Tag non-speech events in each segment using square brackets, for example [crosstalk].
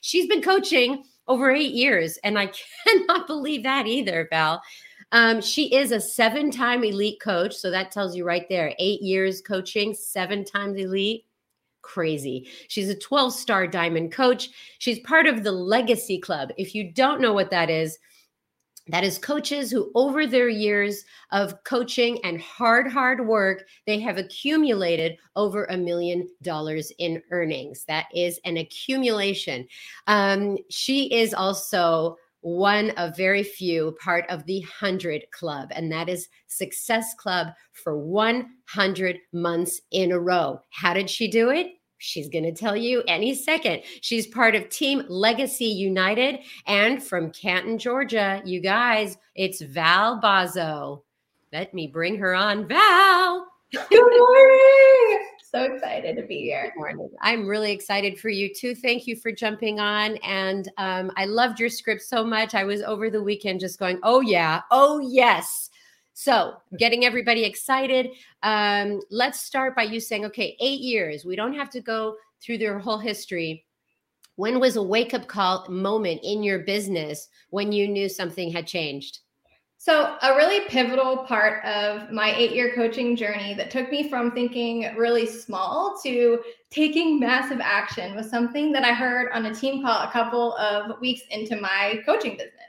she's been coaching over eight years. And I [laughs] cannot believe that either, Val. Um, she is a seven time elite coach. So that tells you right there eight years coaching, seven times elite. Crazy. She's a 12 star diamond coach. She's part of the Legacy Club. If you don't know what that is, that is coaches who over their years of coaching and hard hard work they have accumulated over a million dollars in earnings. That is an accumulation. Um, she is also one of very few part of the 100 club and that is success club for 100 months in a row. How did she do it She's going to tell you any second. She's part of Team Legacy United and from Canton, Georgia. You guys, it's Val Bazo. Let me bring her on. Val. [laughs] Good morning. So excited to be here. Good morning. I'm really excited for you too. Thank you for jumping on. And um, I loved your script so much. I was over the weekend just going, oh, yeah, oh, yes. So, getting everybody excited. Um, let's start by you saying, okay, eight years. We don't have to go through their whole history. When was a wake up call moment in your business when you knew something had changed? So, a really pivotal part of my eight year coaching journey that took me from thinking really small to taking massive action was something that I heard on a team call a couple of weeks into my coaching business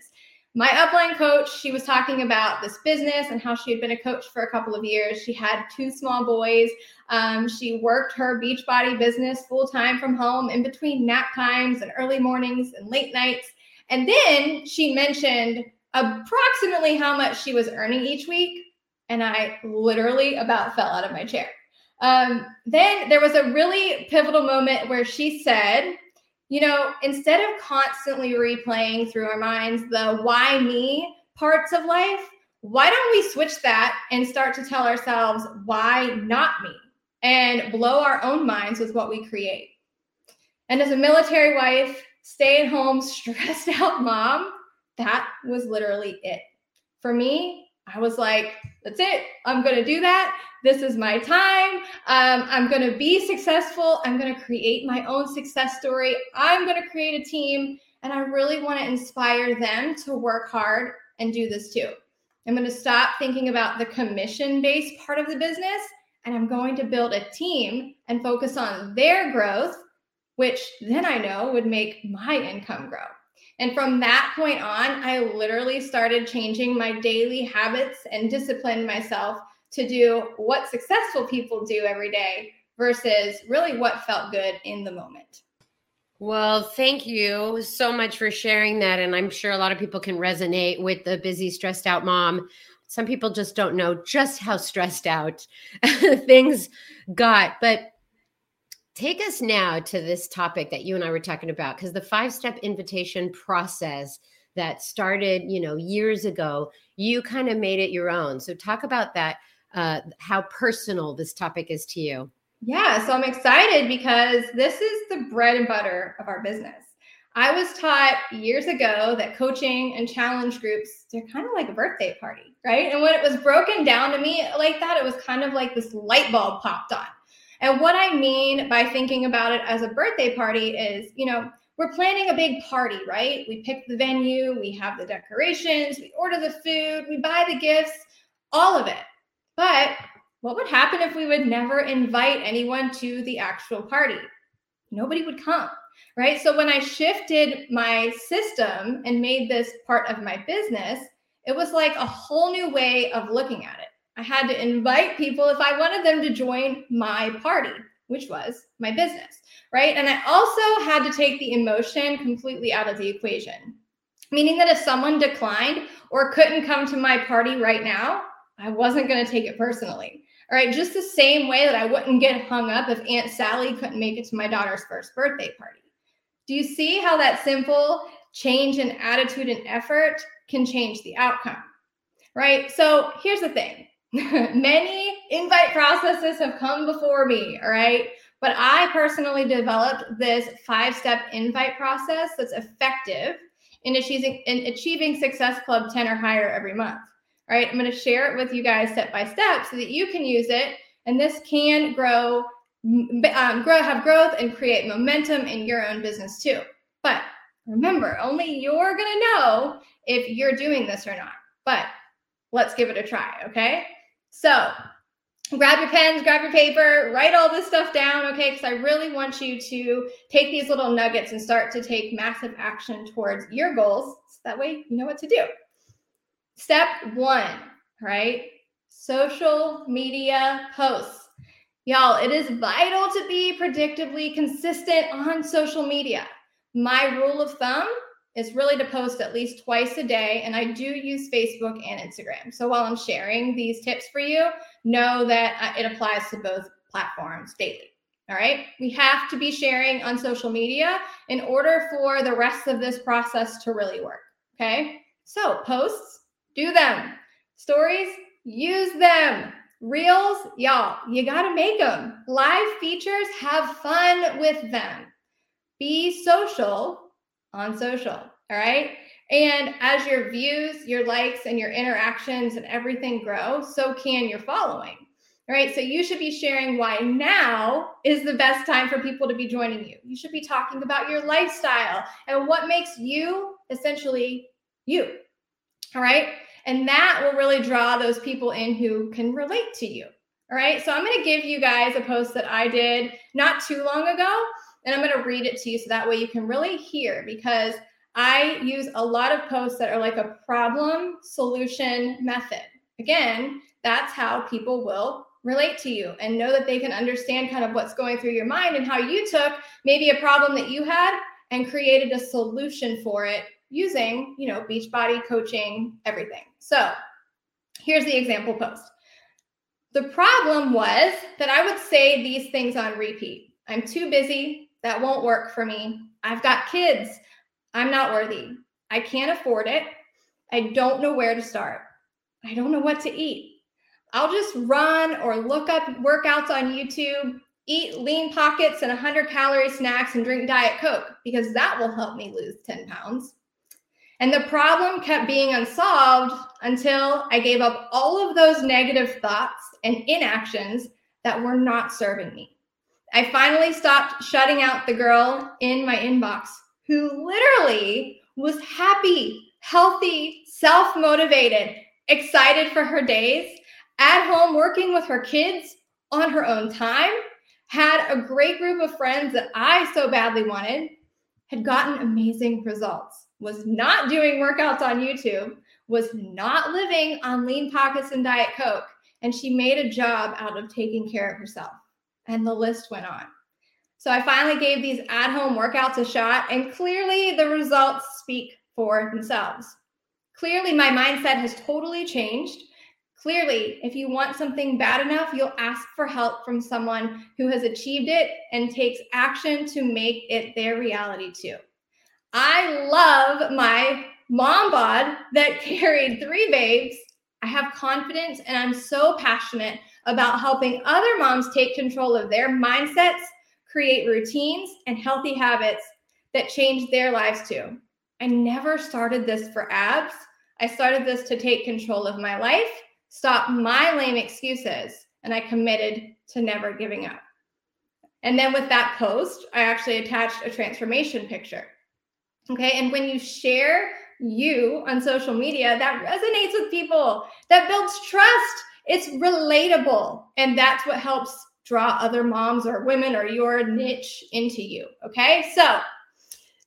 my upline coach, she was talking about this business and how she had been a coach for a couple of years. She had two small boys. Um, she worked her Beachbody business full time from home in between nap times and early mornings and late nights. And then she mentioned approximately how much she was earning each week. And I literally about fell out of my chair. Um, then there was a really pivotal moment where she said, you know, instead of constantly replaying through our minds the why me parts of life, why don't we switch that and start to tell ourselves why not me and blow our own minds with what we create? And as a military wife, stay at home, [laughs] stressed out mom, that was literally it. For me, I was like, that's it. I'm going to do that. This is my time. Um, I'm going to be successful. I'm going to create my own success story. I'm going to create a team. And I really want to inspire them to work hard and do this too. I'm going to stop thinking about the commission based part of the business and I'm going to build a team and focus on their growth, which then I know would make my income grow. And from that point on, I literally started changing my daily habits and disciplined myself to do what successful people do every day versus really what felt good in the moment. Well, thank you so much for sharing that. And I'm sure a lot of people can resonate with the busy, stressed out mom. Some people just don't know just how stressed out [laughs] things got. But take us now to this topic that you and I were talking about because the five step invitation process that started, you know, years ago, you kind of made it your own. So talk about that, uh, how personal this topic is to you. Yeah, so I'm excited because this is the bread and butter of our business. I was taught years ago that coaching and challenge groups, they're kind of like a birthday party, right? And when it was broken down to me like that, it was kind of like this light bulb popped on. And what I mean by thinking about it as a birthday party is, you know, we're planning a big party, right? We pick the venue, we have the decorations, we order the food, we buy the gifts, all of it. But what would happen if we would never invite anyone to the actual party? Nobody would come, right? So when I shifted my system and made this part of my business, it was like a whole new way of looking at it. I had to invite people if I wanted them to join my party, which was my business, right? And I also had to take the emotion completely out of the equation, meaning that if someone declined or couldn't come to my party right now, I wasn't going to take it personally. All right, just the same way that I wouldn't get hung up if Aunt Sally couldn't make it to my daughter's first birthday party. Do you see how that simple change in attitude and effort can change the outcome? Right? So here's the thing [laughs] Many invite processes have come before me, all right? But I personally developed this five step invite process that's effective in achieving, in achieving Success Club 10 or higher every month. All right, I'm going to share it with you guys step by step so that you can use it. And this can grow, um, grow, have growth and create momentum in your own business too. But Remember, only you're going to know if you're doing this or not. But let's give it a try, okay? So, grab your pens, grab your paper, write all this stuff down, okay? Because I really want you to take these little nuggets and start to take massive action towards your goals. So that way you know what to do. Step one, right? Social media posts. Y'all, it is vital to be predictably consistent on social media. My rule of thumb is really to post at least twice a day. And I do use Facebook and Instagram. So while I'm sharing these tips for you, know that uh, it applies to both platforms daily. All right. We have to be sharing on social media in order for the rest of this process to really work. Okay. So posts, do them. Stories, use them. Reels, y'all, you got to make them. Live features, have fun with them. Be social on social. All right. And as your views, your likes, and your interactions and everything grow, so can your following. All right. So you should be sharing why now is the best time for people to be joining you. You should be talking about your lifestyle and what makes you essentially you. All right. And that will really draw those people in who can relate to you. All right. So I'm going to give you guys a post that I did not too long ago. And I'm going to read it to you so that way you can really hear because I use a lot of posts that are like a problem solution method. Again, that's how people will relate to you and know that they can understand kind of what's going through your mind and how you took maybe a problem that you had and created a solution for it using, you know, Beachbody coaching, everything. So here's the example post. The problem was that I would say these things on repeat. I'm too busy. That won't work for me. I've got kids. I'm not worthy. I can't afford it. I don't know where to start. I don't know what to eat. I'll just run or look up workouts on YouTube, eat lean pockets and 100 calorie snacks, and drink Diet Coke because that will help me lose 10 pounds. And the problem kept being unsolved until I gave up all of those negative thoughts and inactions that were not serving me. I finally stopped shutting out the girl in my inbox who literally was happy, healthy, self motivated, excited for her days, at home working with her kids on her own time, had a great group of friends that I so badly wanted, had gotten amazing results was not doing workouts on YouTube, was not living on lean pockets and Diet Coke, and she made a job out of taking care of herself. And the list went on. So I finally gave these at home workouts a shot, and clearly the results speak for themselves. Clearly, my mindset has totally changed. Clearly, if you want something bad enough, you'll ask for help from someone who has achieved it and takes action to make it their reality too. I love my mom bod that [laughs] carried three babes. I have confidence and I'm so passionate about helping other moms take control of their mindsets, create routines and healthy habits that change their lives too. I never started this for abs. I started this to take control of my life, stop my lame excuses, and I committed to never giving up. And then with that post, I actually attached a transformation picture. Okay. And when you share you on social media, that resonates with people, that builds trust. It's relatable. And that's what helps draw other moms or women or your niche into you. Okay. So,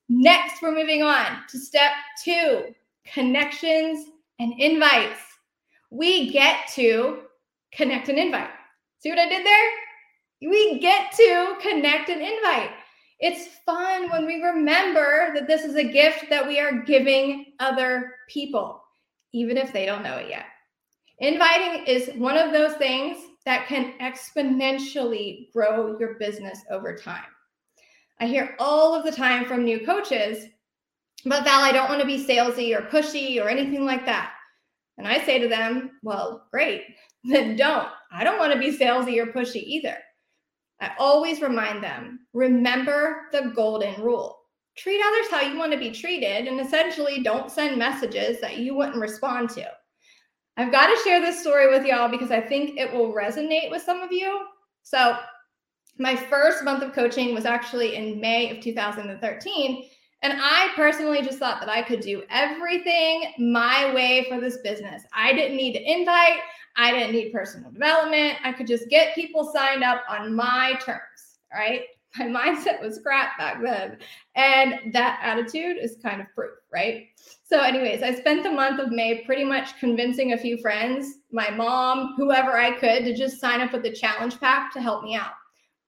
next, we're moving on to step two connections and invites. We get to connect and invite. See what I did there? We get to connect and invite. It's fun when we remember that this is a gift that we are giving other people, even if they don't know it yet. Inviting is one of those things that can exponentially grow your business over time. I hear all of the time from new coaches, but Val, I don't want to be salesy or pushy or anything like that. And I say to them, well, great, [laughs] then don't. I don't want to be salesy or pushy either. I always remind them remember the golden rule. Treat others how you want to be treated, and essentially don't send messages that you wouldn't respond to. I've got to share this story with y'all because I think it will resonate with some of you. So, my first month of coaching was actually in May of 2013. And I personally just thought that I could do everything my way for this business. I didn't need to invite, I didn't need personal development. I could just get people signed up on my terms. Right. My mindset was crap back then. And that attitude is kind of proof, right? So, anyways, I spent the month of May pretty much convincing a few friends, my mom, whoever I could, to just sign up with the challenge pack to help me out.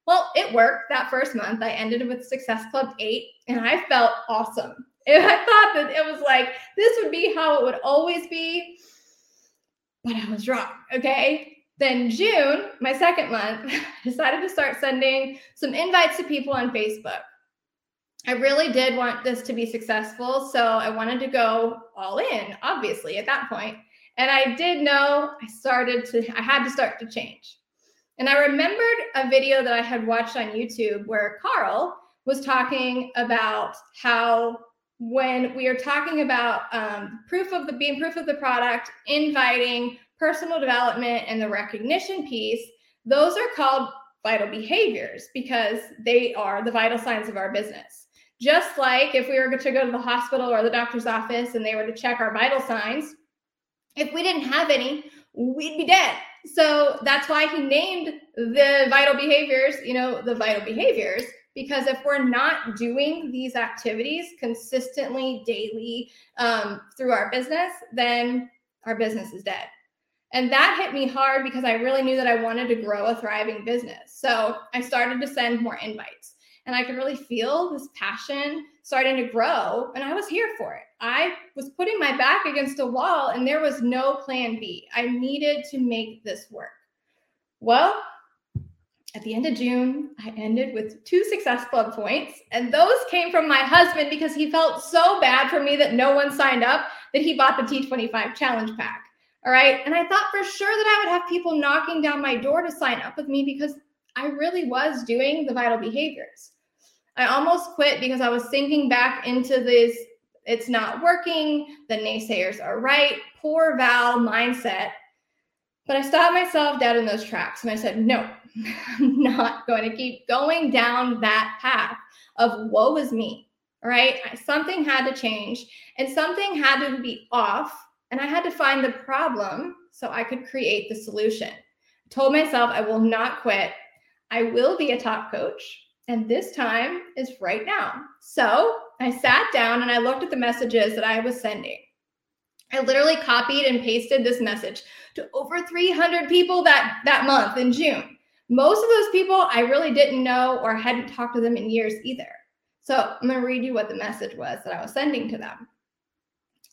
Well, it worked that first month. I ended with Success Club 8 and I felt awesome. [laughs] And I thought that it was like, this would be how it would always be. But I was wrong. Okay. Then June, my second month, I [laughs] decided to start sending some invites to people on Facebook. I really did want this to be successful. So I wanted to go all in, obviously, at that point. And I did know I started to, I had to start to change. And I remembered a video that I had watched on YouTube where Carl was talking about how when we are talking about um, proof of the being proof of the product, inviting, personal development, and the recognition piece, those are called vital behaviors because they are the vital signs of our business. Just like if we were to go to the hospital or the doctor's office and they were to check our vital signs, if we didn't have any, we'd be dead. So that's why he named the vital behaviors, you know, the vital behaviors, because if we're not doing these activities consistently, daily um, through our business, then our business is dead. And that hit me hard because I really knew that I wanted to grow a thriving business. So I started to send more invites and I could really feel this passion starting to grow. And I was here for it. I was putting my back against a wall and there was no plan B. I needed to make this work. Well, at the end of June, I ended with two Success points. And those came from my husband because he felt so bad for me that no one signed up that he bought the T25 challenge pack. All right. And I thought for sure that I would have people knocking down my door to sign up with me because I really was doing the vital behaviors. I almost quit because I was sinking back into this it's not working, the naysayers are right, poor Val mindset. But I stopped myself dead in those tracks and I said, no, [laughs] I'm not going to keep going down that path of woe is me. All right. Something had to change and something had to be off. And I had to find the problem so I could create the solution. I told myself I will not quit. I will be a top coach. And this time is right now. So I sat down and I looked at the messages that I was sending. I literally copied and pasted this message to over 300 people that, that month in June. Most of those people I really didn't know or hadn't talked to them in years either. So I'm going to read you what the message was that I was sending to them.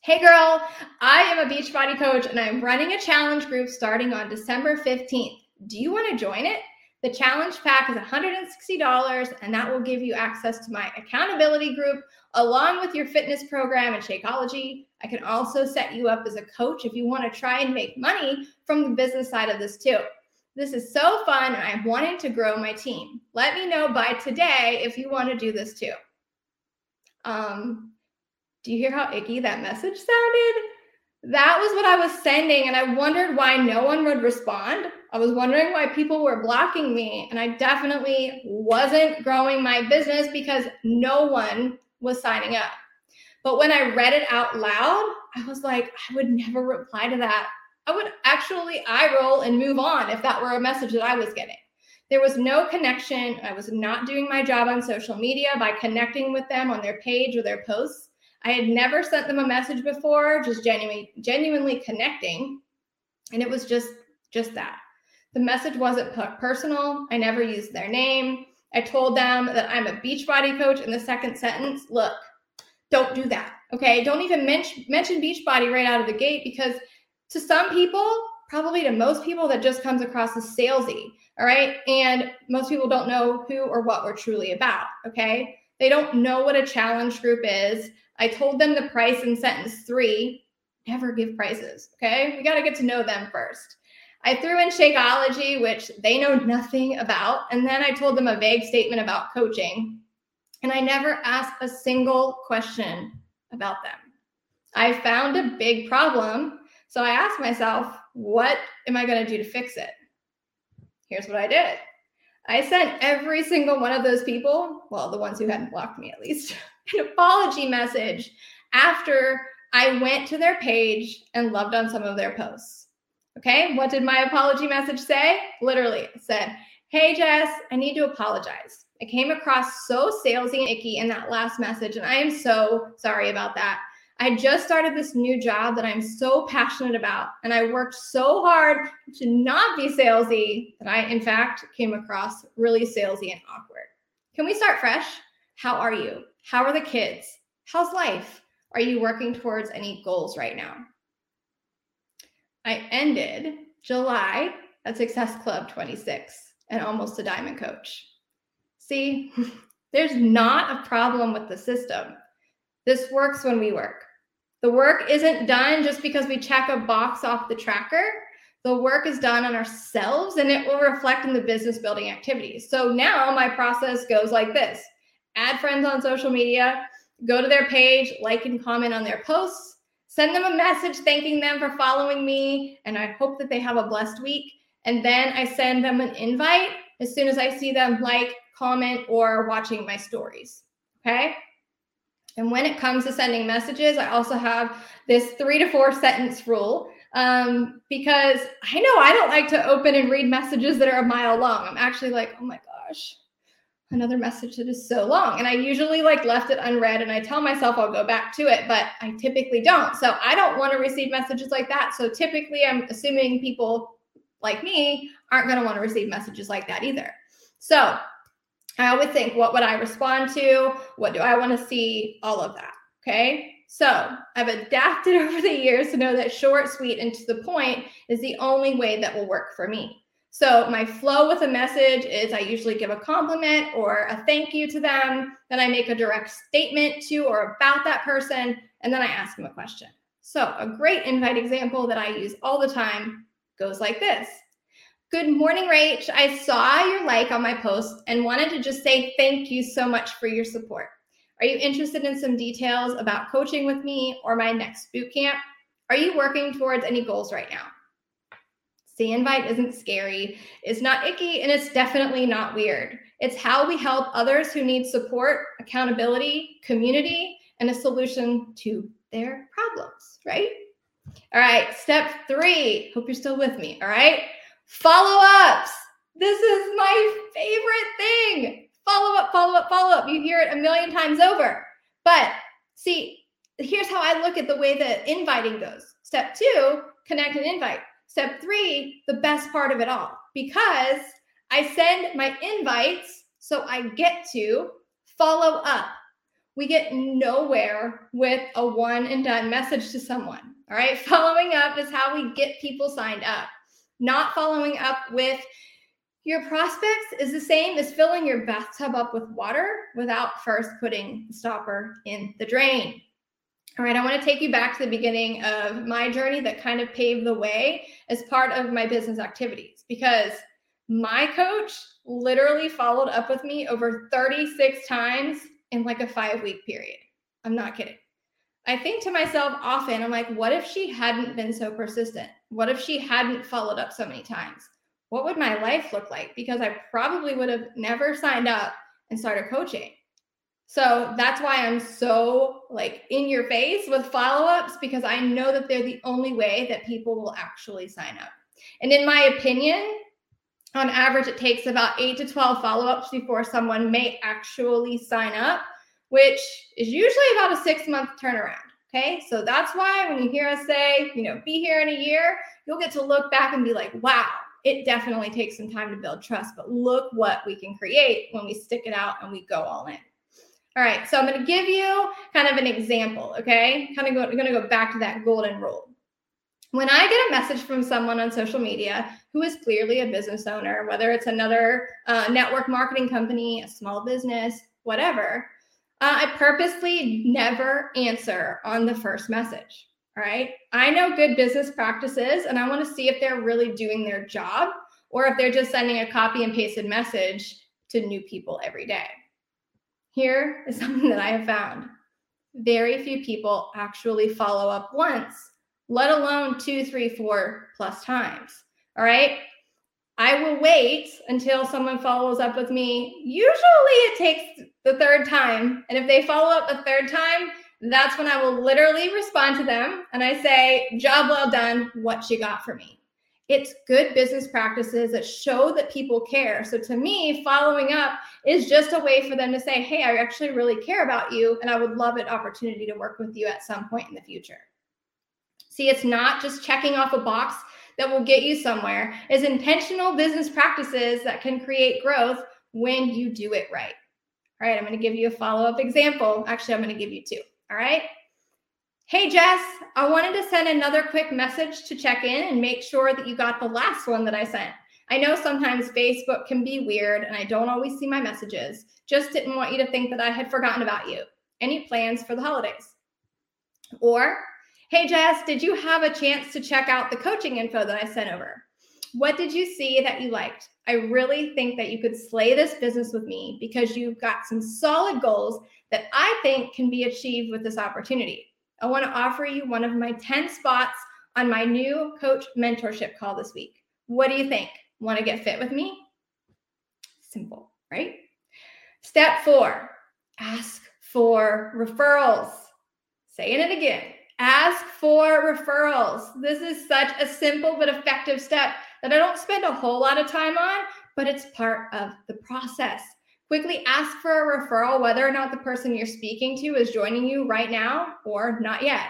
Hey girl, I am a Beachbody coach and I'm running a challenge group starting on December 15th. Do you want to join it? The challenge pack is $160, and that will give you access to my accountability group along with your fitness program and Shakeology. I can also set you up as a coach if you want to try and make money from the business side of this too. This is so fun, and I'm wanting to grow my team. Let me know by today if you want to do this too. Um, do you hear how icky that message sounded? That was what I was sending, and I wondered why no one would respond. I was wondering why people were blocking me, and I definitely wasn't growing my business because no one was signing up. But when I read it out loud, I was like, I would never reply to that. I would actually eye roll and move on if that were a message that I was getting. There was no connection. I was not doing my job on social media by connecting with them on their page or their posts. I had never sent them a message before, just genuinely genuinely connecting. And it was just just that. The message wasn't personal. I never used their name. I told them that I'm a Beachbody coach in the second sentence. Look, don't do that. Okay. Don't even mention, mention Beachbody right out of the gate because to some people, probably to most people, that just comes across as salesy. All right. And most people don't know who or what we're truly about. Okay. They don't know what a challenge group is. I told them the price in sentence three. Never give prices. Okay. We got to get to know them first. I threw in Shakeology, which they know nothing about. And then I told them a vague statement about coaching. And I never asked a single question about them. I found a big problem. So I asked myself, what am I going to do to fix it? Here's what I did I sent every single one of those people, well, the ones who hadn't blocked me at least, [laughs] an apology message after I went to their page and loved on some of their posts. Okay, what did my apology message say? Literally, it said, Hey Jess, I need to apologize. I came across so salesy and icky in that last message, and I am so sorry about that. I just started this new job that I'm so passionate about, and I worked so hard to not be salesy that I, in fact, came across really salesy and awkward. Can we start fresh? How are you? How are the kids? How's life? Are you working towards any goals right now? I ended July at Success Club 26 and almost a diamond coach. See, [laughs] there's not a problem with the system. This works when we work. The work isn't done just because we check a box off the tracker. The work is done on ourselves and it will reflect in the business building activities. So now my process goes like this add friends on social media, go to their page, like and comment on their posts, send them a message thanking them for following me, and I hope that they have a blessed week. And then I send them an invite as soon as I see them like, comment, or watching my stories. Okay. And when it comes to sending messages, I also have this three to four sentence rule um, because I know I don't like to open and read messages that are a mile long. I'm actually like, oh my gosh, another message that is so long. And I usually like left it unread and I tell myself I'll go back to it, but I typically don't. So I don't want to receive messages like that. So typically I'm assuming people like me aren't going to want to receive messages like that either. So I always think, what would I respond to? What do I want to see? All of that. Okay. So I've adapted [laughs] over the years to know that short, sweet, and to the point is the only way that will work for me. So my flow with a message is I usually give a compliment or a thank you to them. Then I make a direct statement to or about that person. And then I ask them a question. So a great invite example that I use all the time goes like this. Good morning, Rach. I saw your like on my post and wanted to just say thank you so much for your support. Are you interested in some details about coaching with me or my next boot camp? Are you working towards any goals right now? The invite isn't scary, it's not icky, and it's definitely not weird. It's how we help others who need support, accountability, community, and a solution to their problems, right? All right, step three. Hope you're still with me. All right, follow ups. This is my favorite thing. Follow up, follow up, follow up. You hear it a million times over. But see, here's how I look at the way that inviting goes. Step two, connect and invite. Step three, the best part of it all, because I send my invites so I get to follow up. We get nowhere with a one and done message to someone. All right. [laughs] Following up is how we get people signed up. Not following up with your prospects is the same as filling your bathtub up with water without first putting the stopper in the drain. All right, I want to take you back to the beginning of my journey that kind of paved the way as part of my business activities because my coach literally followed up with me over 36 times in like a five week period. I'm not kidding. I think to myself often, I'm like, what if she hadn't been so persistent? What if she hadn't followed up so many times? What would my life look like? Because I probably would have never signed up and started coaching. So that's why I'm so like in your face with follow-ups because I know that they're the only way that people will actually sign up. And in my opinion, on average it takes about 8 to 12 follow-ups before someone may actually sign up, which is usually about a 6-month turnaround. Okay? So that's why when you hear us say, you know, be here in a year, you'll get to look back and be like, "Wow, it definitely takes some time to build trust, but look what we can create when we stick it out and we go all in." All right, so I'm going to give you kind of an example, okay? Kind of go, going to go back to that golden rule. When I get a message from someone on social media who is clearly a business owner, whether it's another uh, network marketing company, a small business, whatever, uh, I purposely never answer on the first message. Right. I know good business practices and I want to see if they're really doing their job or if they're just sending a copy and pasted message to new people every day. Here is [laughs] something that I have found very few people actually follow up once, let alone two, three, four plus times. All right. I will wait until someone follows up with me. Usually it takes the third time. And if they follow up a third time, that's when I will literally respond to them and I say, Job well done. What you got for me? It's good business practices that show that people care. So to me, following up is just a way for them to say, Hey, I actually really care about you and I would love an opportunity to work with you at some point in the future. See, it's not just checking off a box that will get you somewhere, is intentional business practices that can create growth when you do it right. All right, I'm going to give you a follow up example. Actually, I'm going to give you two. All right. Hey, Jess, I wanted to send another quick message to check in and make sure that you got the last one that I sent. I know sometimes Facebook can be weird and I don't always see my messages. Just didn't want you to think that I had forgotten about you. Any plans for the holidays? Or, hey, Jess, did you have a chance to check out the coaching info that I sent over? What did you see that you liked? I really think that you could slay this business with me because you've got some solid goals that I think can be achieved with this opportunity. I want to offer you one of my 10 spots on my new coach mentorship call this week. What do you think? Want to get fit with me? Simple, right? Step four, ask for referrals. Saying it again. Ask for referrals. This is such a simple but effective step that I don't spend a whole lot of time on, but it's part of the process quickly ask for a referral, whether or not the person you're speaking to is joining you right now or not yet.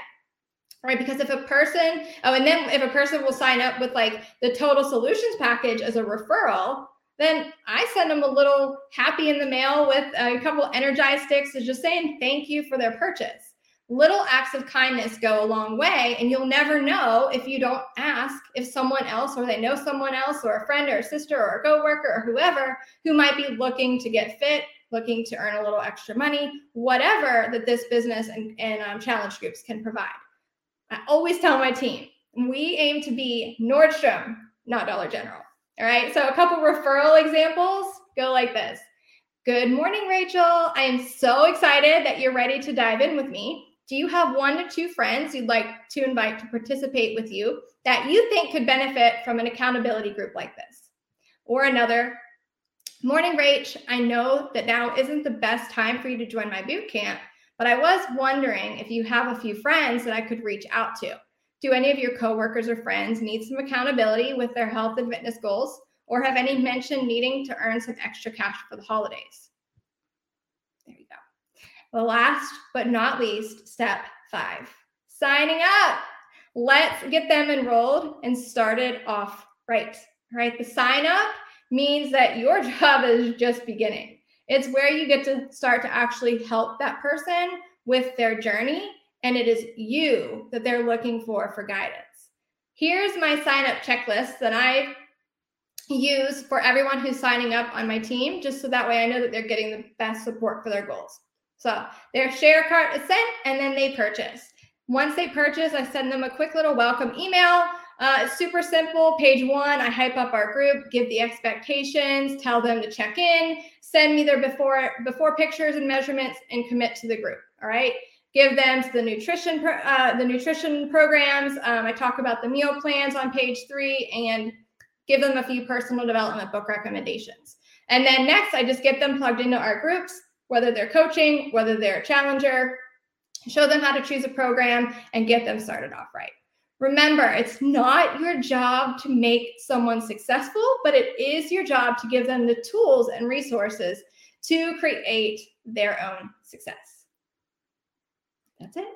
Right. Because if a person, oh, and then if a person will sign up with like the total solutions package as a referral, then I send them a little happy in the mail with a couple energized sticks, is just saying thank you for their purchase little acts of kindness go a long way and you'll never know if you don't ask if someone else or they know someone else or a friend or a sister or a coworker or whoever who might be looking to get fit looking to earn a little extra money whatever that this business and, and um, challenge groups can provide i always tell my team we aim to be nordstrom not dollar general all right so a couple referral examples go like this Good morning, Rachel. I am so excited that you're ready to dive in with me. Do you have one to two friends you'd like to invite to participate with you that you think could benefit from an accountability group like this? Or another, morning, Rach. I know that now isn't the best time for you to join my boot camp, but I was wondering if you have a few friends that I could reach out to. Do any of your coworkers or friends need some accountability with their health and fitness goals, or have any mentioned needing to earn some extra cash for the holidays? The last but not least, step five signing up. Let's get them enrolled and started off right. Right. The sign up means that your [laughs] job is just beginning. It's where you get to start to actually help that person with their journey. And it is you that they're looking for for guidance. Here's my sign up checklist that I use for everyone who's signing up on my team, just so that way I know that they're getting the best support for their goals. So their share cart is sent and then they purchase. Once they purchase, I send them a quick little welcome email. Uh, it's super simple. Page one, I hype up our group, give the expectations, tell them to check in, send me their before before pictures and measurements, and commit to the group. All right. Give them the nutrition uh, the nutrition programs. Um, I talk about the meal plans on page three, and give them a few personal development book recommendations. And then next, I just get them plugged into our groups whether they're coaching, whether they're a challenger, show them how to choose a program and get them started off right. Remember, it's not your job to make someone successful, but it is your job to give them the tools and resources to create their own success. That's it.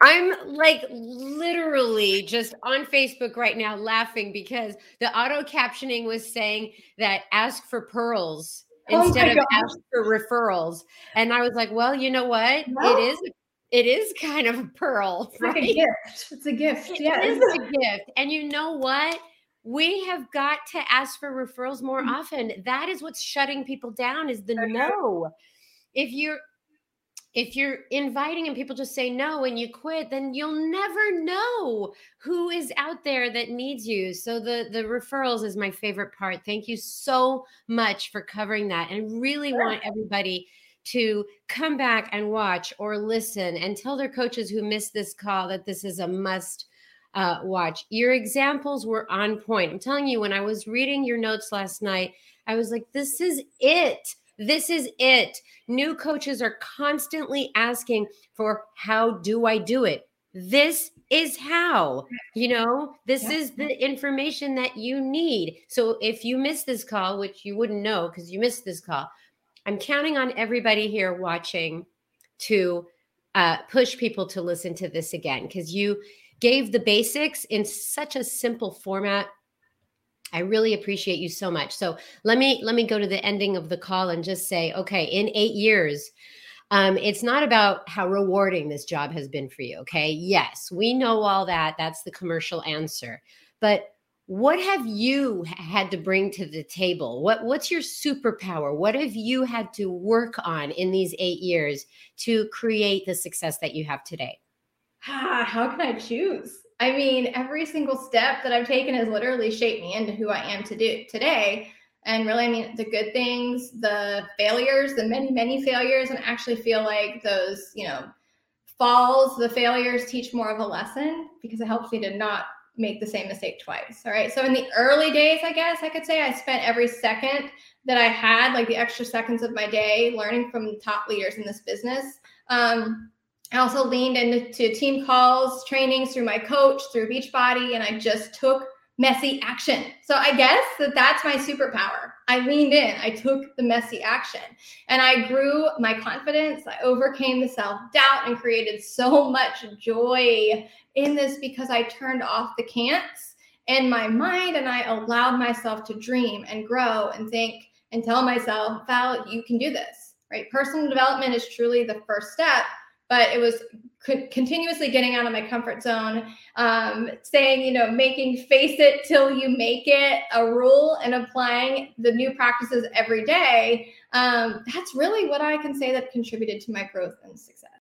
I'm like literally just on Facebook right now laughing because the auto captioning was saying that ask for pearls oh instead of ask for referrals. And I was like, well, you know what? No. It is it is kind of a pearl. [laughs] It's right? like a gift. It's a gift. Yeah. It is a gift. And you know what? We have got to ask for referrals more mm-hmm. often. That is what's shutting people down is the no. If you're if you're inviting and people just say no and you quit then you'll never know who is out there that needs you so the the referrals is my favorite part thank you so much for covering that and really sure. want everybody to come back and watch or listen and tell their coaches who missed this call that this is a must uh, watch. Your examples were on point. I'm telling you, when I was reading your notes last night, I was like, this is it. This is it. New coaches are constantly asking for how do I do it? This is how, you know, this yeah. is the information that you need. So if you miss this call, which you wouldn't know because you missed this call, I'm counting on everybody here watching to uh, push people to listen to this again because you gave the basics in such a simple format I really appreciate you so much. So let me let me go to the ending of the call and just say, okay, in eight years, um, it's not about how rewarding this job has been for you. Okay, yes, we know all that. That's the commercial answer. But what have you had to bring to the table? What what's your superpower? What have you had to work on in these eight years to create the success that you have today? Ah, how can I choose? I mean, every single step that I've taken has literally shaped me into who I am to do today. And really, I mean, the good things, the failures, the many, many failures, and actually feel like those, you know, falls, the failures teach more of a lesson because it helps me to not make the same mistake twice. All right. So in the early days, I guess I could say I spent every second that I had, like the extra seconds of my day, learning from top leaders in this business. Um, I also leaned into team calls, trainings through my coach, through Beachbody, and I just took messy action. So I guess that that's my superpower. I leaned in, I took the messy action, and I grew my confidence. I overcame the self doubt and created so [laughs] much joy in this because I turned off the can'ts in my mind and I allowed myself to dream and grow and think and tell myself, Val, you can do this, right? Personal development is truly the first step but it was continuously getting out of my comfort zone um, saying you know making face it till you make it a rule and applying the new practices every day um, that's really what i can say that contributed to my growth and success